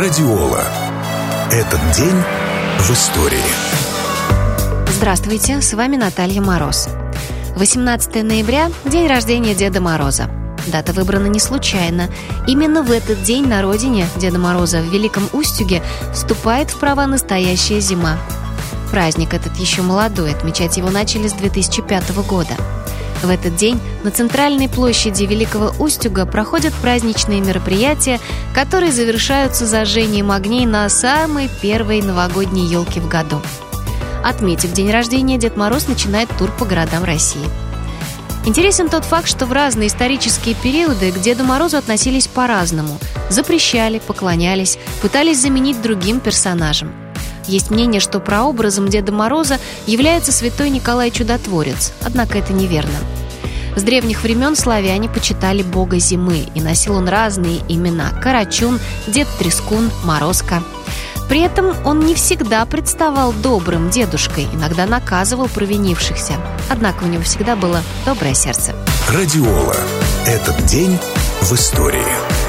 Радиола. Этот день в истории. Здравствуйте, с вами Наталья Мороз. 18 ноября – день рождения Деда Мороза. Дата выбрана не случайно. Именно в этот день на родине Деда Мороза в Великом Устюге вступает в права настоящая зима. Праздник этот еще молодой, отмечать его начали с 2005 года – в этот день на центральной площади Великого Устюга проходят праздничные мероприятия, которые завершаются зажжением огней на самой первой новогодней елке в году. Отметив день рождения, Дед Мороз начинает тур по городам России. Интересен тот факт, что в разные исторические периоды к Деду Морозу относились по-разному. Запрещали, поклонялись, пытались заменить другим персонажем. Есть мнение, что прообразом Деда Мороза является святой Николай Чудотворец, однако это неверно. С древних времен славяне почитали бога зимы, и носил он разные имена – Карачун, Дед Трескун, Морозко. При этом он не всегда представал добрым дедушкой, иногда наказывал провинившихся. Однако у него всегда было доброе сердце. Радиола. Этот день в истории.